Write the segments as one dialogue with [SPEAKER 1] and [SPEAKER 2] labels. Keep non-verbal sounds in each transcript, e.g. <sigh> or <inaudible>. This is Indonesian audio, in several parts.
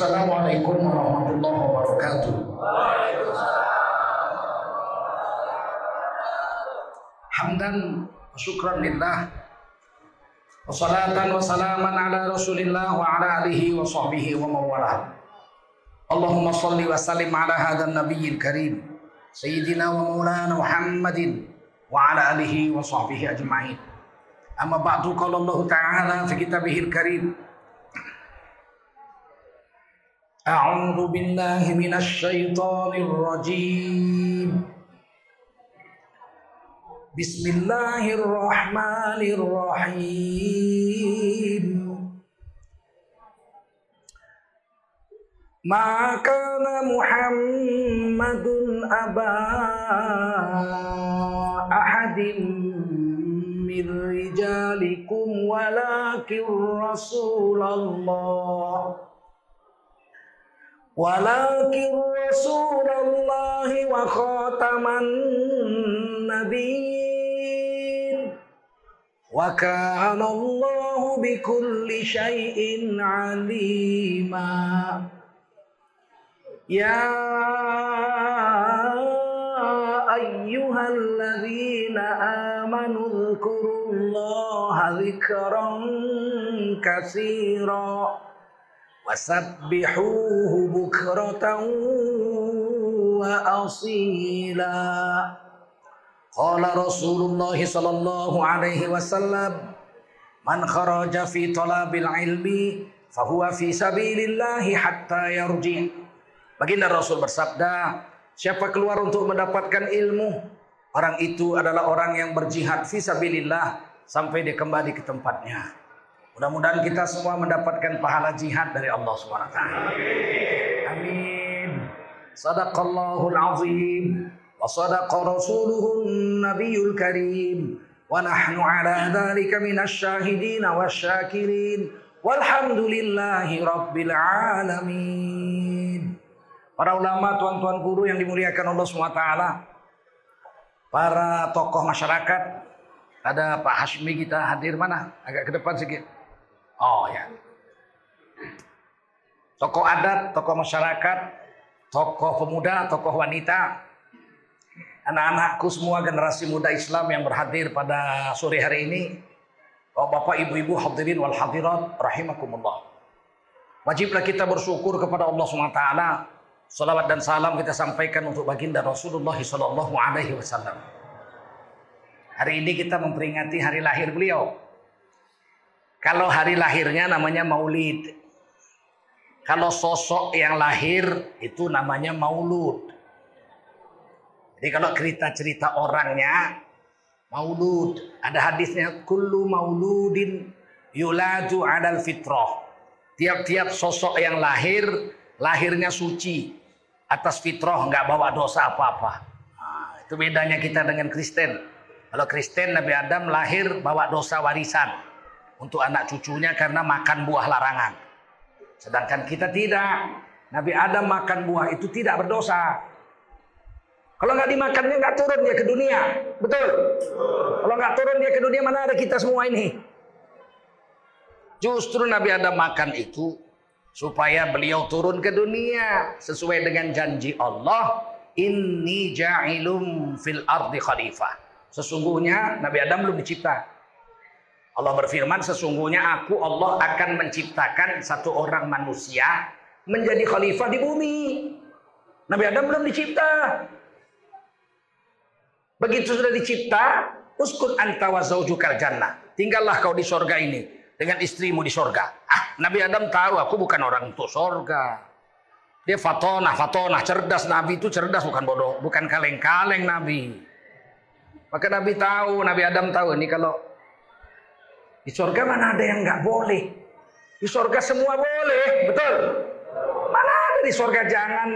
[SPEAKER 1] Assalamualaikum warahmatullahi wabarakatuh. Hamdan wa syukran lillah. Wassalatan wassalaman ala rasulillah wa ala alihi wa sahbihi wa mawalah. Allahumma salli wa sallim ala hadha nabiyyil karim. Sayyidina wa maulana Muhammadin wa ala alihi wa sahbihi ajma'in. Amma ba'du qala Allah أعوذ بالله من الشيطان الرجيم. بسم الله الرحمن الرحيم. ما كان محمد أبا أحد من رجالكم ولكن رسول الله ولكن رسول الله وخاتم النبيين. وكان الله بكل شيء عليما. يا أيها الذين آمنوا اذكروا الله ذكرا كثيرا. Wasabbihuhu bukratan wa asila. Qala Rasulullah sallallahu alaihi wasallam man kharaja fi talabil ilmi fahuwa fi sabilillah hatta yarji. Baginda Rasul bersabda, siapa keluar untuk mendapatkan ilmu, orang itu adalah orang yang berjihad fi sabilillah sampai dia kembali ke tempatnya. Mudah-mudahan kita semua mendapatkan pahala jihad dari Allah SWT. Amin. Sadaqallahul azim. Wa sadaqa rasuluhun nabiyul karim. Wa nahnu ala dhalika minas syahidin wa syakirin. Walhamdulillahi rabbil alamin. Para ulama, tuan-tuan guru yang dimuliakan Allah SWT. Para tokoh masyarakat. Ada Pak Hashmi kita hadir mana? Agak ke depan sedikit. Oh ya. Tokoh adat, tokoh masyarakat, tokoh pemuda, tokoh wanita, anak-anakku semua generasi muda Islam yang berhadir pada sore hari ini. Oh, Bapak, Ibu-ibu hadirin wal hadirat rahimakumullah. Wajiblah kita bersyukur kepada Allah SWT. Salawat dan salam kita sampaikan untuk baginda Rasulullah Wasallam. Hari ini kita memperingati hari lahir beliau. Kalau hari lahirnya namanya maulid. Kalau sosok yang lahir itu namanya maulud. Jadi kalau cerita-cerita orangnya maulud. Ada hadisnya kullu mauludin yuladu adal fitrah. Tiap-tiap sosok yang lahir, lahirnya suci. Atas fitrah nggak bawa dosa apa-apa. Nah, itu bedanya kita dengan Kristen. Kalau Kristen Nabi Adam lahir bawa dosa warisan untuk anak cucunya karena makan buah larangan. Sedangkan kita tidak. Nabi Adam makan buah itu tidak berdosa. Kalau nggak dimakannya nggak turun dia ke dunia, betul? Kalau nggak turun dia ke dunia mana ada kita semua ini? Justru Nabi Adam makan itu supaya beliau turun ke dunia sesuai dengan janji Allah. Inni ja'ilum fil ardi khalifah. Sesungguhnya Nabi Adam belum dicipta. Allah berfirman sesungguhnya aku Allah akan menciptakan satu orang manusia menjadi khalifah di bumi. Nabi Adam belum dicipta. Begitu sudah dicipta, uskun anta wa jannah. Tinggallah kau di sorga ini dengan istrimu di sorga. Ah, Nabi Adam tahu aku bukan orang untuk sorga. Dia fatonah, fatonah, cerdas. Nabi itu cerdas bukan bodoh, bukan kaleng-kaleng Nabi. Maka Nabi tahu, Nabi Adam tahu ini kalau di surga mana ada yang nggak boleh? Di surga semua boleh, betul? Mana ada di surga jangan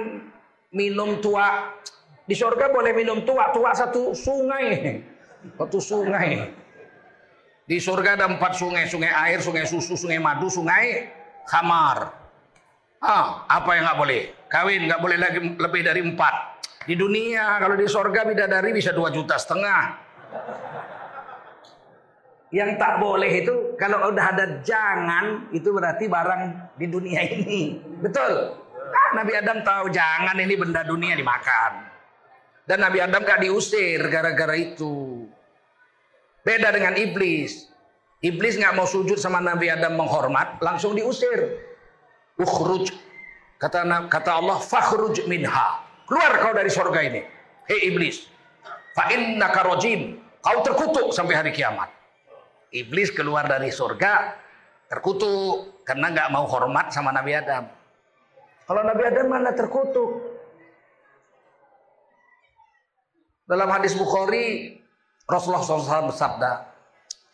[SPEAKER 1] minum tua. Di surga boleh minum tua, tua satu sungai. Satu sungai. Di surga ada empat sungai, sungai air, sungai susu, sungai madu, sungai khamar. Ah, apa yang nggak boleh? Kawin nggak boleh lagi lebih dari empat. Di dunia kalau di surga bidadari bisa dua juta setengah. Yang tak boleh itu kalau udah ada jangan itu berarti barang di dunia ini. Betul? Ah, Nabi Adam tahu jangan ini benda dunia dimakan. Dan Nabi Adam gak diusir gara-gara itu. Beda dengan iblis. Iblis nggak mau sujud sama Nabi Adam menghormat, langsung diusir. Ukhruj. Kata kata Allah, fakhruj minha. Keluar kau dari surga ini. Hei iblis. Fa innaka rajim. Kau terkutuk sampai hari kiamat. Iblis keluar dari surga terkutuk karena nggak mau hormat sama Nabi Adam. Kalau Nabi Adam mana terkutuk? Dalam hadis Bukhari, Rasulullah SAW bersabda,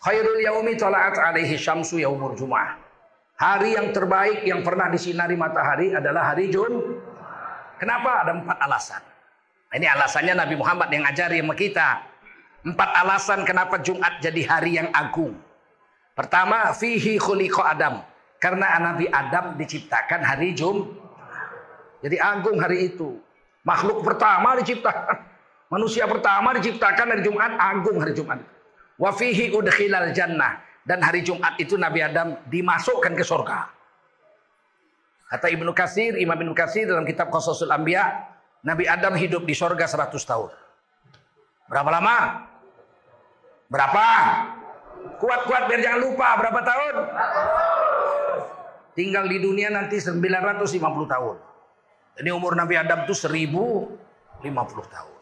[SPEAKER 1] Khairul yaumi tala'at alaihi syamsu yaumul jum'ah. Hari yang terbaik yang pernah disinari matahari adalah hari Jum. Kenapa? Ada empat alasan. Nah, ini alasannya Nabi Muhammad yang ajari sama kita. Empat alasan kenapa Jumat jadi hari yang agung. Pertama, fihi khuliqa Adam. Karena Nabi Adam diciptakan hari Jum. Jadi agung hari itu. Makhluk pertama diciptakan. <laughs> Manusia pertama diciptakan hari Jumat, agung hari Jumat. Wa fihi udkhilal jannah. Dan hari Jumat itu Nabi Adam dimasukkan ke surga. Kata Ibnu Kasir, Imam Ibnu Kasir dalam kitab Qasasul Anbiya, Nabi Adam hidup di surga 100 tahun. Berapa lama? Berapa? Kuat-kuat biar jangan lupa berapa tahun? Tinggal di dunia nanti 950 tahun. Jadi umur Nabi Adam itu 1050 tahun.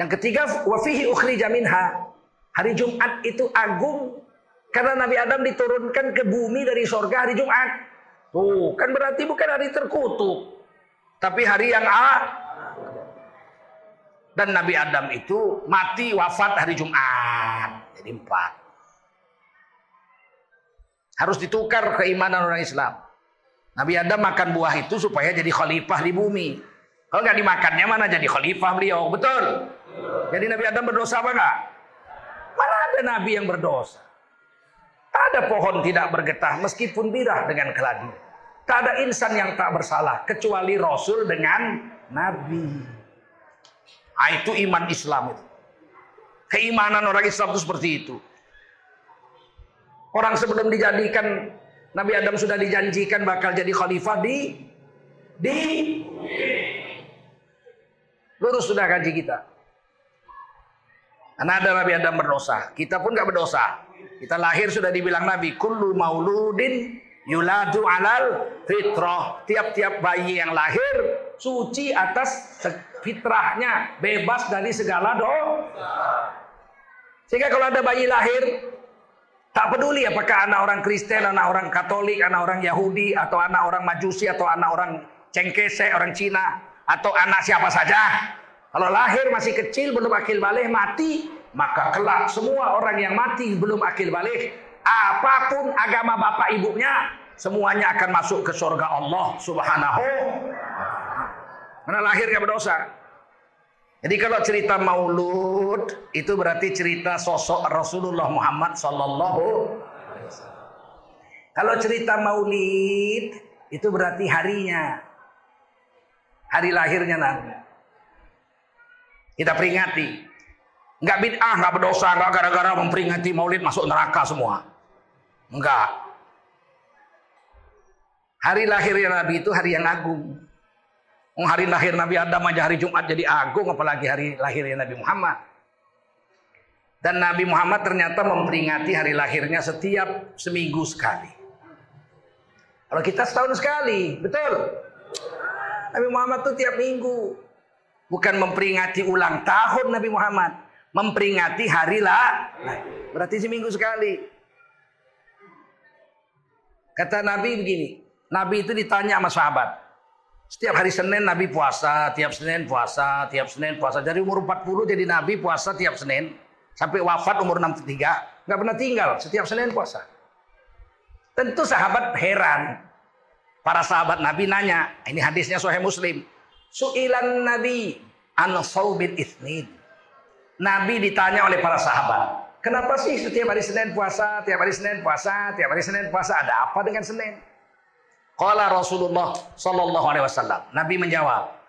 [SPEAKER 1] Yang ketiga, wafihi ukhrija minha. Hari Jumat itu agung karena Nabi Adam diturunkan ke bumi dari sorga hari Jumat. Tuh, kan berarti bukan hari terkutuk. Tapi hari yang A. Dan Nabi Adam itu mati wafat hari Jumat. Jadi empat. Harus ditukar keimanan orang Islam. Nabi Adam makan buah itu supaya jadi khalifah di bumi. Kalau nggak dimakannya mana jadi khalifah beliau, betul? Jadi Nabi Adam berdosa apa enggak? Mana ada Nabi yang berdosa? Tak ada pohon tidak bergetah meskipun birah dengan keladi. Tak ada insan yang tak bersalah kecuali Rasul dengan Nabi. Nah, itu iman Islam itu. Keimanan orang Islam itu seperti itu. Orang sebelum dijadikan Nabi Adam sudah dijanjikan bakal jadi khalifah di di lurus sudah kaji kita. Karena ada Nabi Adam berdosa. Kita pun nggak berdosa. Kita lahir sudah dibilang Nabi. Kullu mauludin yuladu alal fitrah. Tiap-tiap bayi yang lahir suci atas fitrahnya. Bebas dari segala dosa. Sehingga kalau ada bayi lahir Tak peduli apakah anak orang Kristen, anak orang Katolik, anak orang Yahudi, atau anak orang Majusi, atau anak orang Cengkese, orang Cina, atau anak siapa saja. Kalau lahir masih kecil belum akil balik mati, maka kelak semua orang yang mati belum akil balik, apa pun agama bapak ibunya, semuanya akan masuk ke surga Allah Subhanahu. Karena lahir gak berdosa. Jadi kalau cerita maulud itu berarti cerita sosok Rasulullah Muhammad Sallallahu Kalau cerita maulid itu berarti harinya, hari lahirnya Nabi. Kita peringati. Enggak bid'ah, enggak berdosa, enggak gara-gara memperingati maulid masuk neraka semua. Enggak. Hari lahirnya Nabi itu hari yang agung. Hari lahir Nabi Adam aja hari Jumat jadi agung, apalagi hari lahirnya Nabi Muhammad. Dan Nabi Muhammad ternyata memperingati hari lahirnya setiap seminggu sekali. Kalau kita setahun sekali, betul. Nabi Muhammad tuh tiap minggu. Bukan memperingati ulang tahun Nabi Muhammad. Memperingati hari lah. Berarti seminggu sekali. Kata Nabi begini. Nabi itu ditanya sama sahabat. Setiap hari Senin Nabi puasa, tiap Senin puasa, tiap Senin puasa. Dari umur 40 jadi Nabi puasa tiap Senin. Sampai wafat umur 63. Nggak pernah tinggal, setiap Senin puasa. Tentu sahabat heran. Para sahabat Nabi nanya, ini hadisnya Sahih Muslim. Su'ilan Nabi an saubit isnin. Nabi ditanya oleh para sahabat, kenapa sih setiap hari Senin puasa, tiap hari Senin puasa, tiap hari Senin puasa, ada apa dengan Senin? Qala Rasulullah sallallahu alaihi wasallam. Nabi menjawab.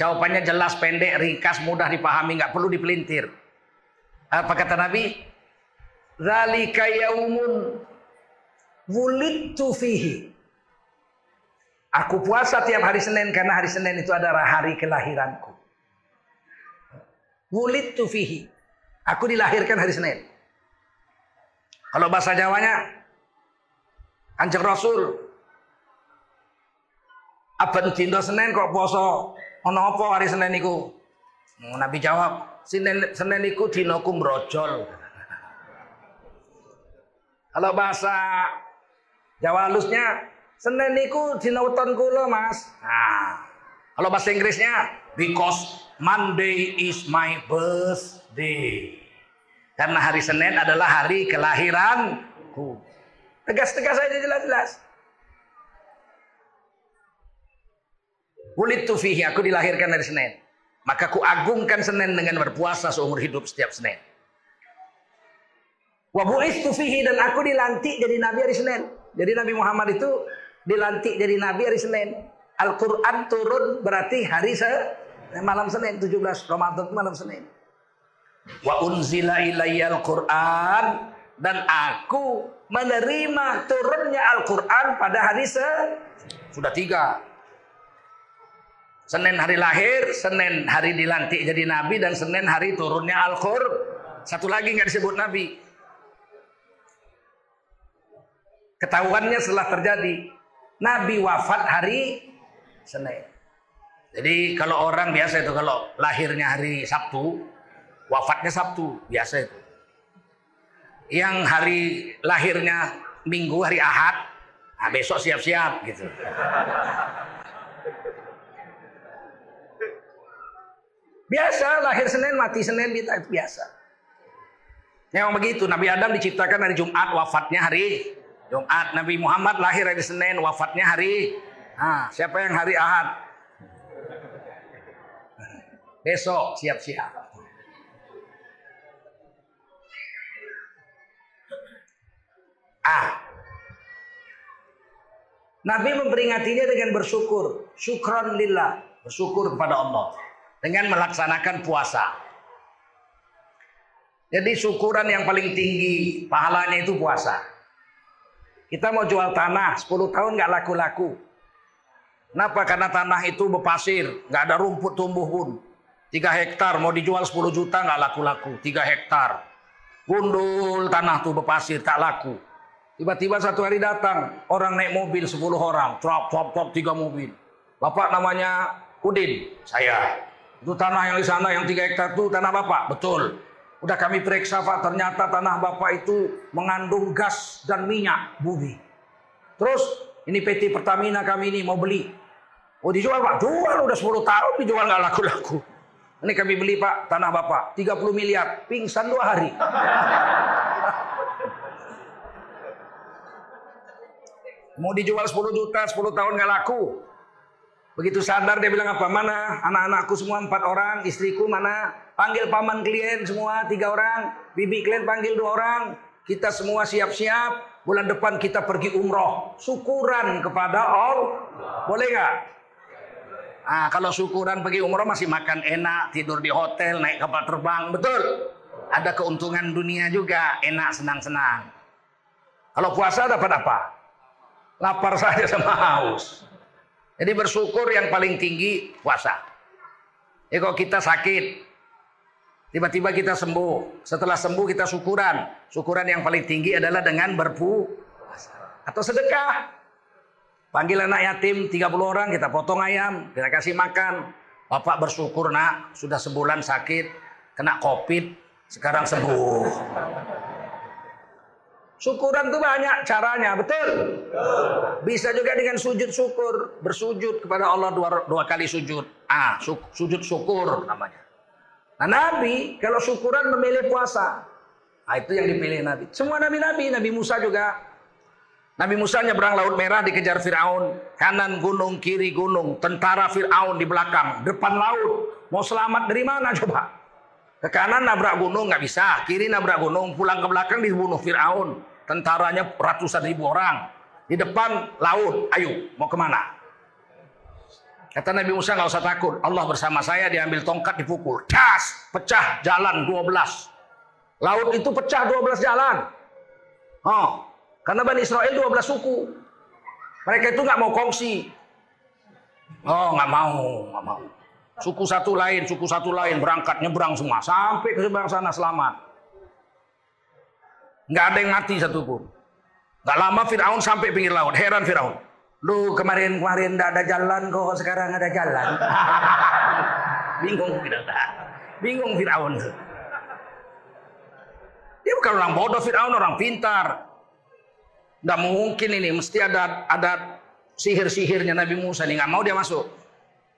[SPEAKER 1] Jawabannya jelas, pendek, ringkas, mudah dipahami, nggak perlu dipelintir. Apa kata Nabi? Zalika yaumun Wulidtu fihi. Aku puasa tiap hari Senin karena hari Senin itu adalah hari kelahiranku. Wulidtu fihi. Aku dilahirkan hari Senin. Kalau bahasa Jawanya, Anjing Rasul. Abang Tindo Senin kok poso? Ono apa hari Senin niku? Nabi jawab, Senin Senin niku dinoku brojol. Kalau bahasa Jawa halusnya Senin niku dina weton kula, Mas. Nah, kalau bahasa Inggrisnya because Monday is my birthday. Karena hari Senin adalah hari kelahiranku. Tegas-tegas aja jelas-jelas. Wulitu fihi, aku dilahirkan dari Senin. Maka ku agungkan Senin dengan berpuasa seumur hidup setiap Senin. Wa bu'istu fihi dan aku dilantik jadi nabi hari Senin. Jadi Nabi Muhammad itu dilantik jadi nabi hari Senin. Al-Qur'an turun berarti hari se malam Senin 17 Ramadan malam Senin. Wa unzila ilayyal Qur'an dan aku menerima turunnya Al-Qur'an pada hari se sudah tiga Senin hari lahir, Senin hari dilantik jadi nabi dan Senin hari turunnya Al-Qur. Satu lagi nggak disebut nabi. Ketahuannya setelah terjadi nabi wafat hari Senin. Jadi kalau orang biasa itu kalau lahirnya hari Sabtu, wafatnya Sabtu, biasa itu. Yang hari lahirnya Minggu hari Ahad, nah besok siap-siap gitu. Biasa lahir Senin mati Senin kita itu biasa. Yang begitu Nabi Adam diciptakan hari Jumat wafatnya hari Jumat. Nabi Muhammad lahir hari Senin wafatnya hari nah, siapa yang hari Ahad? Besok siap-siap. Ah. Nabi memperingatinya dengan bersyukur. Syukran lillah. Bersyukur kepada Allah dengan melaksanakan puasa. Jadi syukuran yang paling tinggi pahalanya itu puasa. Kita mau jual tanah 10 tahun nggak laku-laku. Kenapa? Karena tanah itu berpasir, nggak ada rumput tumbuh pun. 3 hektar mau dijual 10 juta nggak laku-laku. 3 hektar. Gundul tanah tuh berpasir tak laku. Tiba-tiba satu hari datang orang naik mobil 10 orang, truk, truk, truk, tiga mobil. Bapak namanya Udin, saya. Itu tanah yang di sana yang tiga hektar itu tanah bapak, betul. Udah kami periksa pak, ternyata tanah bapak itu mengandung gas dan minyak bumi. Terus ini PT Pertamina kami ini mau beli. Oh dijual pak, jual udah 10 tahun dijual nggak laku-laku. Ini kami beli pak tanah bapak 30 miliar, pingsan dua hari. <laughs> mau dijual 10 juta, 10 tahun nggak laku. Begitu sadar dia bilang apa? Mana anak-anakku semua empat orang, istriku mana? Panggil paman klien semua tiga orang, bibi klien panggil dua orang. Kita semua siap-siap. Bulan depan kita pergi umroh. Syukuran kepada Allah. Boleh nggak? Ah, kalau syukuran pergi umroh masih makan enak, tidur di hotel, naik kapal terbang, betul. Ada keuntungan dunia juga, enak senang-senang. Kalau puasa dapat apa? Lapar saja sama haus. Jadi bersyukur yang paling tinggi puasa. Ya kalau kita sakit, tiba-tiba kita sembuh. Setelah sembuh kita syukuran. Syukuran yang paling tinggi adalah dengan berpuasa. Atau sedekah. Panggil anak yatim 30 orang, kita potong ayam, kita kasih makan. Bapak bersyukur nak, sudah sebulan sakit, kena covid, sekarang sembuh. Syukuran itu banyak caranya, betul? Bisa juga dengan sujud syukur, bersujud kepada Allah dua, dua kali sujud. Ah, su, sujud syukur namanya. Nah, Nabi kalau syukuran memilih puasa. Nah, itu yang dipilih Nabi. Semua nabi-nabi, Nabi Musa juga. Nabi Musa nyebrang Laut Merah dikejar Firaun, kanan gunung, kiri gunung, tentara Firaun di belakang, depan laut. Mau selamat dari mana coba? Ke kanan nabrak gunung nggak bisa, kiri nabrak gunung, pulang ke belakang dibunuh Fir'aun. Tentaranya ratusan ribu orang. Di depan laut, ayo mau ke mana? Kata Nabi Musa nggak usah takut, Allah bersama saya diambil tongkat dipukul, cas, pecah jalan 12. Laut itu pecah 12 jalan. Oh, Karena Bani Israel 12 suku. Mereka itu nggak mau kongsi. Oh nggak mau, nggak mau. Suku satu lain, suku satu lain berangkat nyebrang semua sampai ke seberang sana selamat. Nggak ada yang mati satupun. Nggak lama Fir'aun sampai pinggir laut. Heran Fir'aun. Lu kemarin-kemarin nggak ada jalan kok sekarang ada jalan. <laughs> Bingung Fir'aun. Bingung Fir'aun. Dia bukan orang bodoh Fir'aun, orang pintar. Nggak mungkin ini, mesti ada ada sihir-sihirnya Nabi Musa nih. Nggak mau dia masuk.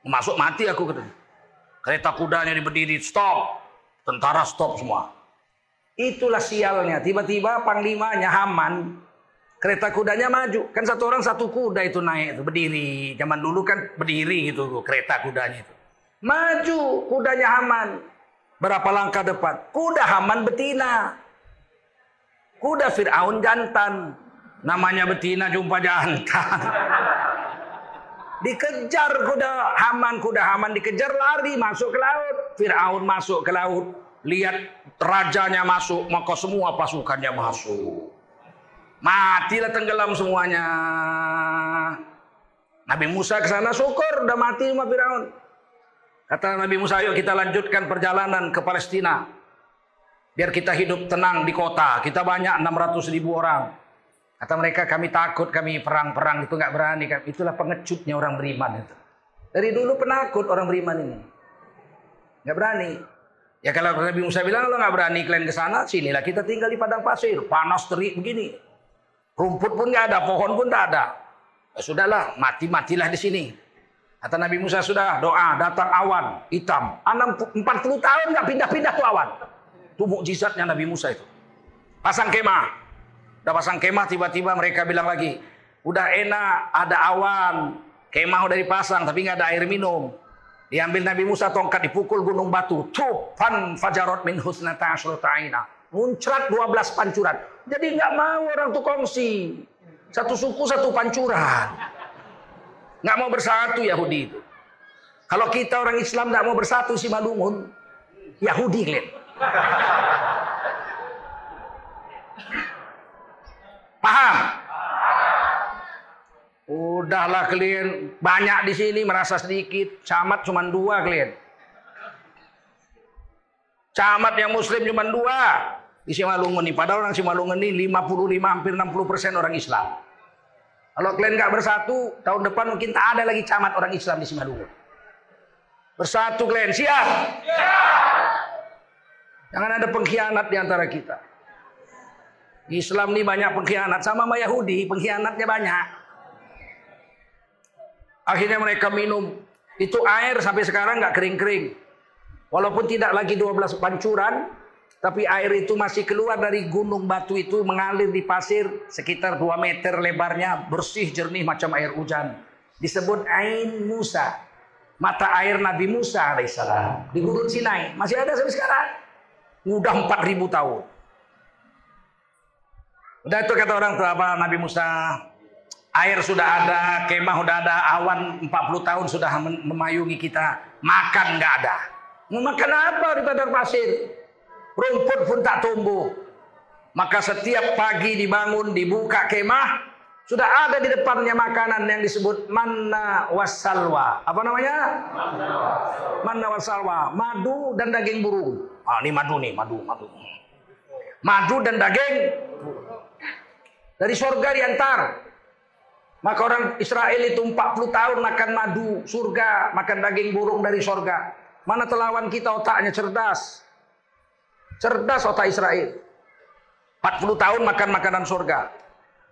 [SPEAKER 1] Masuk mati aku kata. Kereta kudanya berdiri, stop. Tentara stop semua. Itulah sialnya. Tiba-tiba panglimanya Haman. Kereta kudanya maju. Kan satu orang satu kuda itu naik. Itu berdiri. Zaman dulu kan berdiri gitu kereta kudanya itu. Maju kudanya Haman. Berapa langkah depan. Kuda Haman betina. Kuda Fir'aun jantan. Namanya betina jumpa jantan. <laughs> Dikejar kuda Haman, kuda Haman dikejar lari masuk ke laut. Fir'aun masuk ke laut. Lihat rajanya masuk, maka semua pasukannya masuk. Matilah tenggelam semuanya. Nabi Musa ke sana syukur udah mati sama Firaun. Kata Nabi Musa, "Yuk kita lanjutkan perjalanan ke Palestina." Biar kita hidup tenang di kota. Kita banyak 600 ribu orang. Kata mereka kami takut, kami perang-perang itu nggak berani. Itulah pengecutnya orang beriman itu. Dari dulu penakut orang beriman ini. Nggak berani. Ya kalau Nabi Musa bilang lo nggak berani kalian ke sana, sinilah kita tinggal di padang pasir, panas terik begini. Rumput pun nggak ada, pohon pun nggak ada. Ya sudahlah, mati-matilah di sini. Kata Nabi Musa sudah doa, datang awan hitam. 40 tahun nggak pindah-pindah tuh awan. Itu mukjizatnya Nabi Musa itu. Pasang kemah. Udah pasang kemah tiba-tiba mereka bilang lagi, udah enak ada awan, kemah udah dipasang tapi nggak ada air minum. Diambil Nabi Musa tongkat dipukul gunung batu. Tufan fajarot min husnata asyrata Muncrat 12 pancuran. Jadi nggak mau orang tuh kongsi. Satu suku satu pancuran. Nggak mau bersatu Yahudi itu. Kalau kita orang Islam nggak mau bersatu si Malungun, Yahudi kalian. Paham? Udahlah kalian banyak di sini merasa sedikit, camat cuma dua kalian. Camat yang muslim cuma dua di Simalungun ini. Padahal orang Simalungun ini 55 hampir 60 persen orang Islam. Kalau kalian nggak bersatu, tahun depan mungkin tak ada lagi camat orang Islam di Simalungun. Bersatu kalian, siap? Siap! Jangan ada pengkhianat di antara kita. Islam ini banyak pengkhianat sama sama Yahudi, pengkhianatnya banyak. Akhirnya mereka minum itu air sampai sekarang nggak kering-kering. Walaupun tidak lagi 12 pancuran, tapi air itu masih keluar dari gunung batu itu mengalir di pasir sekitar 2 meter lebarnya, bersih jernih macam air hujan. Disebut Ain Musa. Mata air Nabi Musa alaihissalam di Gunung Sinai. Masih ada sampai sekarang. Udah 4000 tahun. Udah itu kata orang tua apa Nabi Musa. Air sudah ada, kemah sudah ada, awan 40 tahun sudah memayungi kita. Makan nggak ada. Mau makan apa di padang pasir? Rumput pun tak tumbuh. Maka setiap pagi dibangun, dibuka kemah, sudah ada di depannya makanan yang disebut manna wasalwa. Apa namanya? Manna wasalwa. Madu dan daging burung. Ah, ini madu nih, madu, madu. Madu dan daging dari surga diantar. Maka orang Israel itu 40 tahun makan madu surga, makan daging burung dari surga. Mana telawan kita otaknya cerdas. Cerdas otak Israel. 40 tahun makan makanan surga.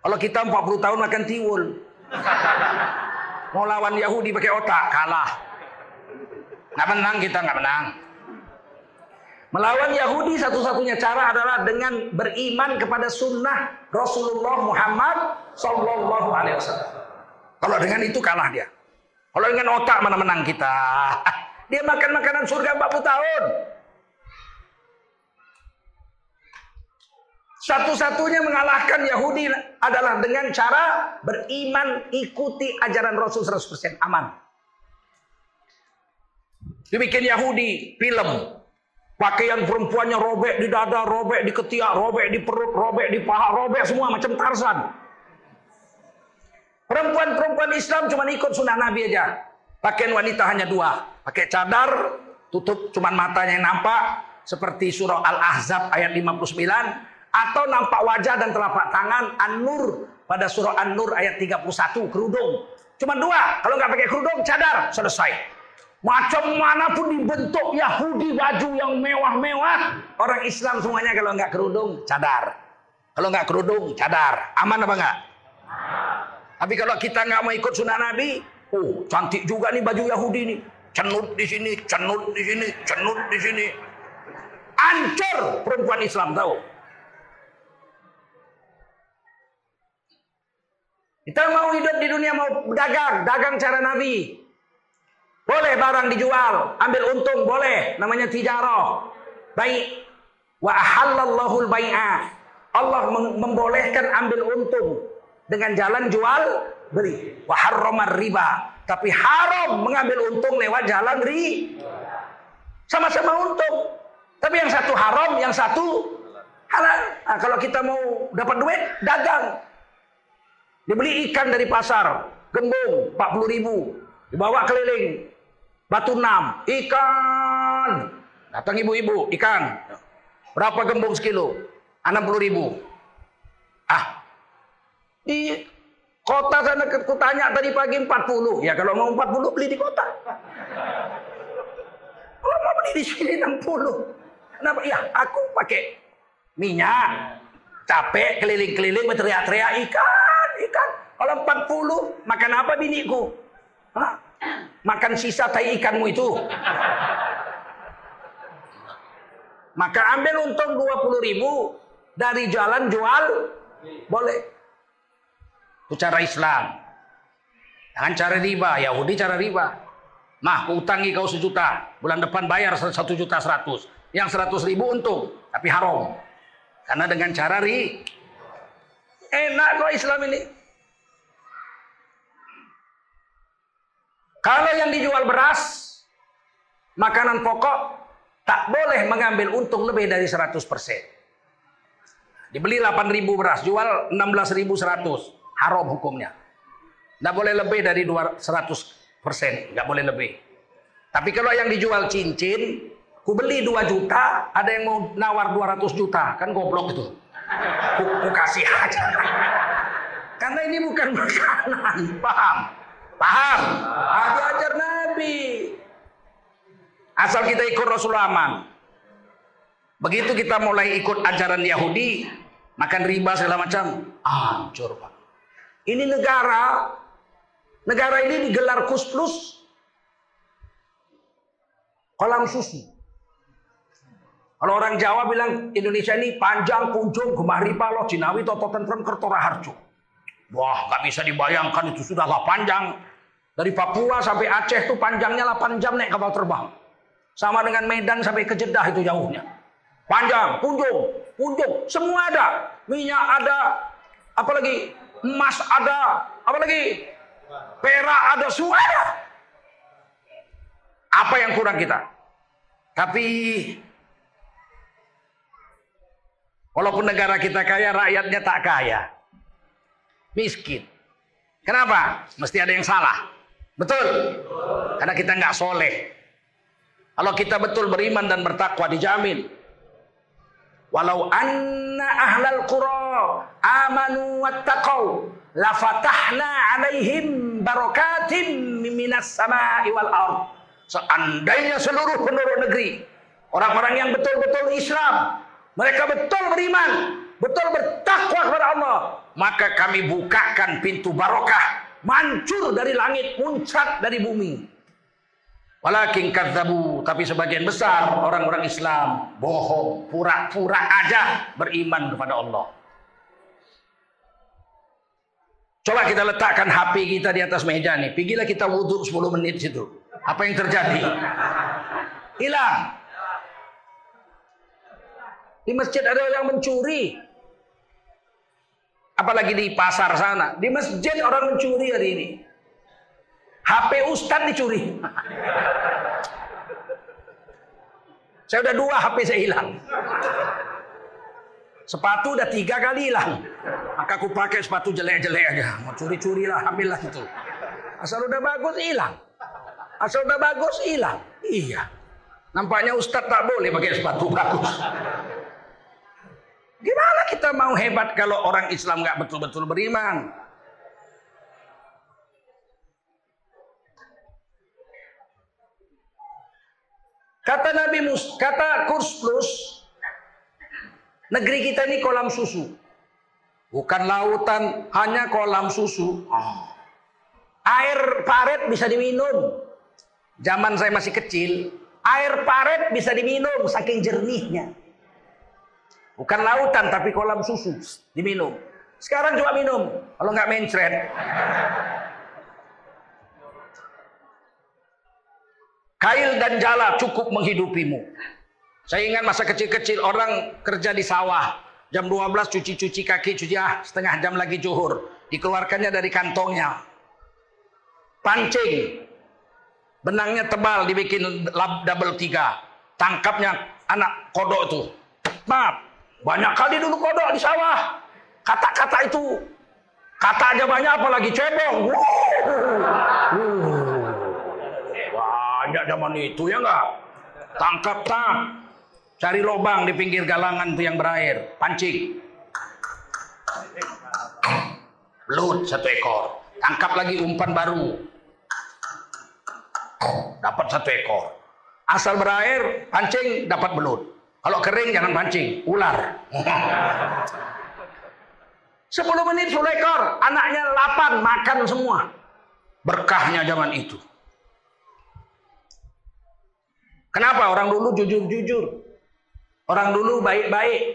[SPEAKER 1] Kalau kita 40 tahun makan tiwul. Mau lawan Yahudi pakai otak, kalah. Nggak menang kita, nggak menang. Melawan Yahudi satu-satunya cara adalah dengan beriman kepada sunnah Rasulullah Muhammad Sallallahu Alaihi Wasallam. Kalau dengan itu kalah dia. Kalau dengan otak mana menang kita? <laughs> Dia makan makanan surga 40 tahun. Satu-satunya mengalahkan Yahudi adalah dengan cara beriman ikuti ajaran Rasul 100% aman. Dibikin Yahudi film Pakaian perempuannya robek di dada, robek di ketiak, robek di perut, robek di paha, robek semua macam Tarzan. Perempuan-perempuan Islam cuma ikut sunnah Nabi aja. Pakaian wanita hanya dua. Pakai cadar, tutup cuma matanya yang nampak. Seperti surah Al-Ahzab ayat 59. Atau nampak wajah dan telapak tangan An-Nur pada surah An-Nur ayat 31. Kerudung. Cuma dua. Kalau nggak pakai kerudung, cadar. Selesai. Macam mana pun dibentuk Yahudi baju yang mewah-mewah. Orang Islam semuanya kalau nggak kerudung, cadar. Kalau nggak kerudung, cadar. Aman apa nggak? Tapi kalau kita nggak mau ikut sunnah Nabi, oh cantik juga nih baju Yahudi nih. Cenut di sini, cenut di sini, cenut di sini. Ancur perempuan Islam tahu. Kita mau hidup di dunia mau dagang, dagang cara Nabi. Boleh barang dijual, ambil untung boleh, namanya tijarah. Baik. Wa ahallallahu bai'a. Allah membolehkan ambil untung dengan jalan jual beli. Wa harramar riba. Tapi haram mengambil untung lewat jalan ri. Sama-sama untung. Tapi yang satu haram, yang satu halal. Nah, kalau kita mau dapat duit, dagang. Dibeli ikan dari pasar, gembung 40 ribu. Dibawa keliling, Batu enam, ikan. Datang ibu-ibu, ikan. Berapa gembung sekilo? 60 ribu. Ah, di kota sana aku tanya tadi pagi 40. Ya kalau mau 40 beli di kota. Kalau mau beli di sini 60. Kenapa? Ya aku pakai minyak. Capek keliling-keliling berteriak-teriak ikan, ikan. Kalau 40 makan apa biniku? Hah? Makan sisa tai ikanmu itu. Maka ambil untung 20 ribu dari jalan jual boleh. Itu cara Islam. Jangan cara riba, Yahudi cara riba. Mah, utangi kau sejuta, bulan depan bayar satu juta seratus. Yang seratus ribu untung, tapi haram. Karena dengan cara ri, enak kok Islam ini. Kalau yang dijual beras, makanan pokok, tak boleh mengambil untung lebih dari 100%. Dibeli 8.000 beras, jual 16.100. Haram hukumnya. Tidak boleh lebih dari 100%. Nggak boleh lebih. Tapi kalau yang dijual cincin, ku beli 2 juta, ada yang mau nawar 200 juta. Kan goblok itu. Ku, ku kasih aja. Karena ini bukan <laughs> makanan, paham? Paham? Ah, diajar Nabi. Asal kita ikut Rasulullah aman. Begitu kita mulai ikut ajaran Yahudi, makan riba segala macam, hancur Pak. Ini negara, negara ini digelar kus plus kolam susu. Kalau orang Jawa bilang Indonesia ini panjang kunjung gemah riba loh Cinawi toto tentrem kertora harjo. Wah, nggak bisa dibayangkan itu sudahlah panjang. Dari Papua sampai Aceh itu panjangnya 8 jam naik kapal terbang. Sama dengan Medan sampai ke Jeddah itu jauhnya. Panjang, kunjung, kunjung, semua ada. Minyak ada, apalagi emas ada, apalagi perak ada, semua ada. Apa yang kurang kita? Tapi walaupun negara kita kaya, rakyatnya tak kaya miskin. Kenapa? Mesti ada yang salah. Betul? Karena kita nggak soleh. Kalau kita betul beriman dan bertakwa dijamin. Walau anna ahlal qura amanu wattaqau lafatahna alaihim barakatim minas sama'i wal ard. Seandainya seluruh penduduk negeri orang-orang yang betul-betul Islam, mereka betul beriman, betul bertakwa kepada Allah, maka kami bukakan pintu barokah mancur dari langit muncrat dari bumi walakin kadzabu tapi sebagian besar orang-orang Islam bohong pura-pura aja beriman kepada Allah Coba kita letakkan HP kita di atas meja nih. Pergilah kita wudhu 10 menit situ. Apa yang terjadi? Hilang. Di masjid ada yang mencuri. Apalagi di pasar sana. Di masjid orang mencuri hari ini. HP Ustad dicuri. <laughs> Saya udah dua HP saya hilang. Sepatu udah tiga kali hilang. Maka aku pakai sepatu jelek-jelek aja. Mau curi-curi lah, ambillah itu. Asal udah bagus hilang. Asal udah bagus hilang. Iya. Nampaknya Ustadz tak boleh pakai sepatu bagus. Gimana kita mau hebat kalau orang Islam nggak betul-betul beriman? Kata Nabi Mus, kata Kurs Plus, negeri kita ini kolam susu. Bukan lautan, hanya kolam susu. Air paret bisa diminum. Zaman saya masih kecil, air paret bisa diminum saking jernihnya. Bukan lautan tapi kolam susu diminum. Sekarang coba minum, kalau nggak mencret. Kail dan jala cukup menghidupimu. Saya ingat masa kecil-kecil orang kerja di sawah. Jam 12 cuci-cuci kaki, cuci ah setengah jam lagi juhur. Dikeluarkannya dari kantongnya. Pancing. Benangnya tebal dibikin double tiga. Tangkapnya anak kodok itu. Maaf, banyak kali dulu kodok di sawah. Kata-kata itu. Kata aja banyak apalagi cebong. banyak zaman itu ya enggak? Tangkap tang. Cari lubang di pinggir galangan tuh yang berair, pancing. Belut satu ekor. Tangkap lagi umpan baru. Dapat satu ekor. Asal berair, pancing dapat belut. Kalau kering jangan pancing, ular. 10 menit 10 ekor, anaknya 8 makan semua. Berkahnya zaman itu. Kenapa orang dulu jujur-jujur? Orang dulu baik-baik.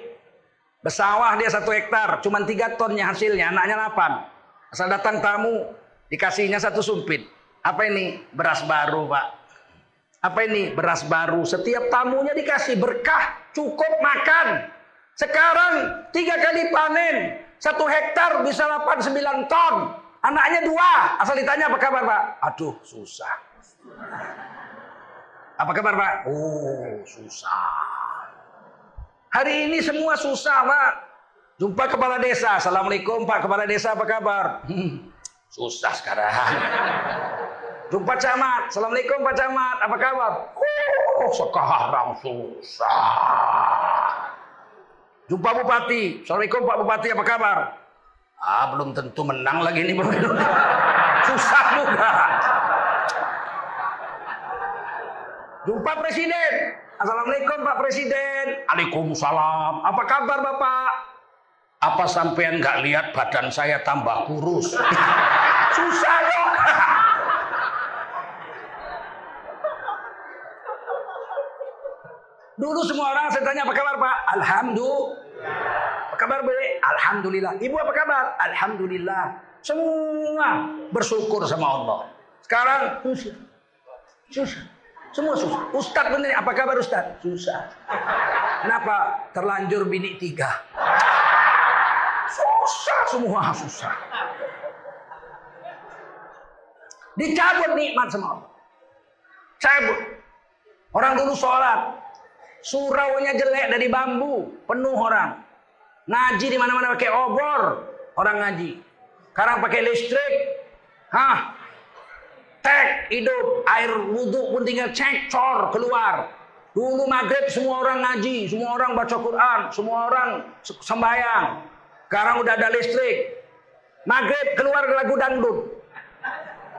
[SPEAKER 1] Bersawah dia satu hektar, cuma tiga tonnya hasilnya, anaknya delapan. Asal datang tamu, dikasihnya satu sumpit. Apa ini? Beras baru, Pak. Apa ini? Beras baru. Setiap tamunya dikasih berkah, cukup makan. Sekarang tiga kali panen, satu hektar bisa 8-9 ton. Anaknya dua. Asal ditanya apa kabar, Pak? Aduh, susah. Apa kabar Pak? Oh susah. Hari ini semua susah Pak. Jumpa kepala desa. Assalamualaikum Pak kepala desa apa kabar? Hmm, susah sekarang. Jumpa camat. Assalamualaikum Pak camat apa kabar? Oh sekarang susah. Jumpa bupati. Assalamualaikum Pak bupati apa kabar? Ah belum tentu menang lagi nih <laughs> Susah juga. Jumpa presiden. Assalamualaikum Pak Presiden. Waalaikumsalam. Apa kabar Bapak? Apa sampean nggak lihat badan saya tambah kurus? <laughs> Susah dong. Dulu semua orang saya tanya apa kabar Pak? Alhamdulillah. Apa kabar Bu? Alhamdulillah. Ibu apa kabar? Alhamdulillah. Semua bersyukur sama Allah. Sekarang susah. Susah. Semua susah. Ustaz bener, apa kabar Ustaz? Susah. Kenapa? Terlanjur bini tiga. Susah semua, susah. Dicabut nikmat sama Allah. Cabut. Orang dulu sholat. Suraunya jelek dari bambu. Penuh orang. Ngaji di mana-mana pakai obor. Orang ngaji. Sekarang pakai listrik. Hah, tek hidup air wudhu pun tinggal cek cor keluar dulu maghrib semua orang ngaji semua orang baca Quran semua orang sembahyang sekarang udah ada listrik maghrib keluar lagu dangdut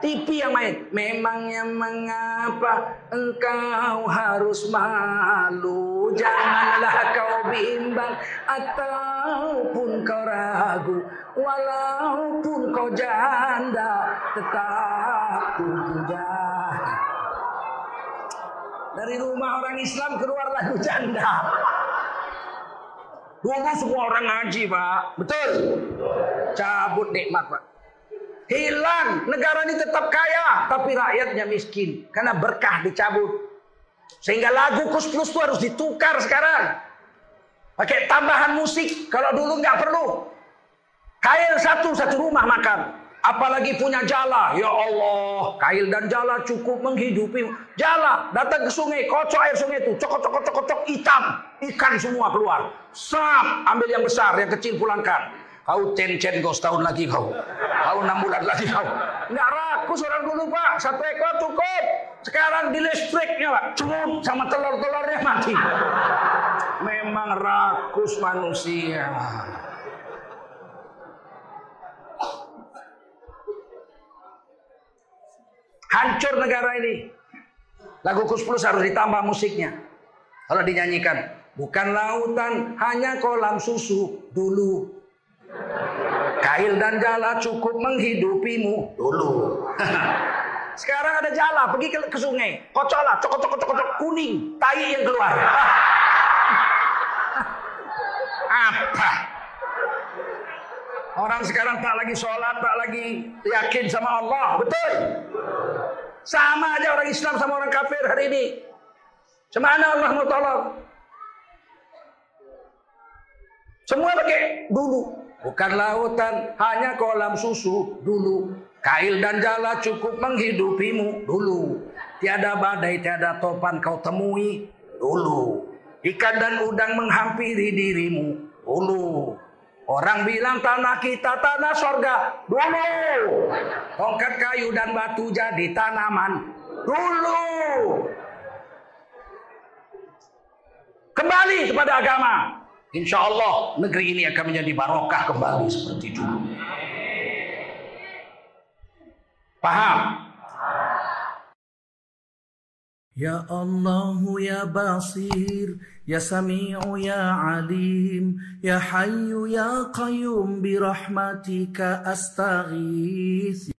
[SPEAKER 1] TV yang main. Memangnya mengapa engkau harus malu? Janganlah kau bimbang ataupun kau ragu. Walaupun kau janda tetap puja dari rumah orang Islam keluar lagu janda. Dulu semua orang ngaji pak. Betul. Cabut nikmat pak hilang negara ini tetap kaya tapi rakyatnya miskin karena berkah dicabut sehingga lagu kus plus itu harus ditukar sekarang pakai tambahan musik kalau dulu nggak perlu Kail satu, satu rumah makan. Apalagi punya jala. Ya Allah, kail dan jala cukup menghidupi. Jala, datang ke sungai, kocok air sungai itu. Cokok, cokok, cokok, cokok, hitam. Ikan semua keluar. Sap, ambil yang besar, yang kecil pulangkan. Kau cen-cen kau setahun lagi kau. Kau enam bulan lagi kau. Nggak rakus orang dulu pak. Satu ekor cukup. Sekarang di listriknya pak. Cukup sama telur-telurnya mati. Memang rakus manusia. Hancur negara ini. Lagu Kus Plus harus ditambah musiknya. Kalau dinyanyikan. Bukan lautan, hanya kolam susu dulu. Kail dan jala cukup menghidupimu dulu. <laughs> Sekarang ada jala, pergi ke, ke sungai. Kocok cokok, cokok, cokok, cokok, kuning. Tai yang keluar. <laughs> Apa? Orang sekarang tak lagi sholat, tak lagi yakin sama Allah. Betul? Sama aja orang Islam sama orang kafir hari ini. Semana Allah mau tolong? Semua pakai dulu. Bukan lautan, hanya kolam susu dulu. Kail dan jala cukup menghidupimu dulu. Tiada badai, tiada topan kau temui dulu. Ikan dan udang menghampiri dirimu dulu. Orang bilang tanah kita tanah sorga dulu. Tongkat kayu dan batu jadi tanaman dulu. Kembali kepada agama. Insya Allah negeri ini akan menjadi barokah kembali seperti dulu. Paham?
[SPEAKER 2] Ya Allah ya Basir Ya Sami'u ya Alim Ya Hayyu ya Qayyum Birahmatika astaghith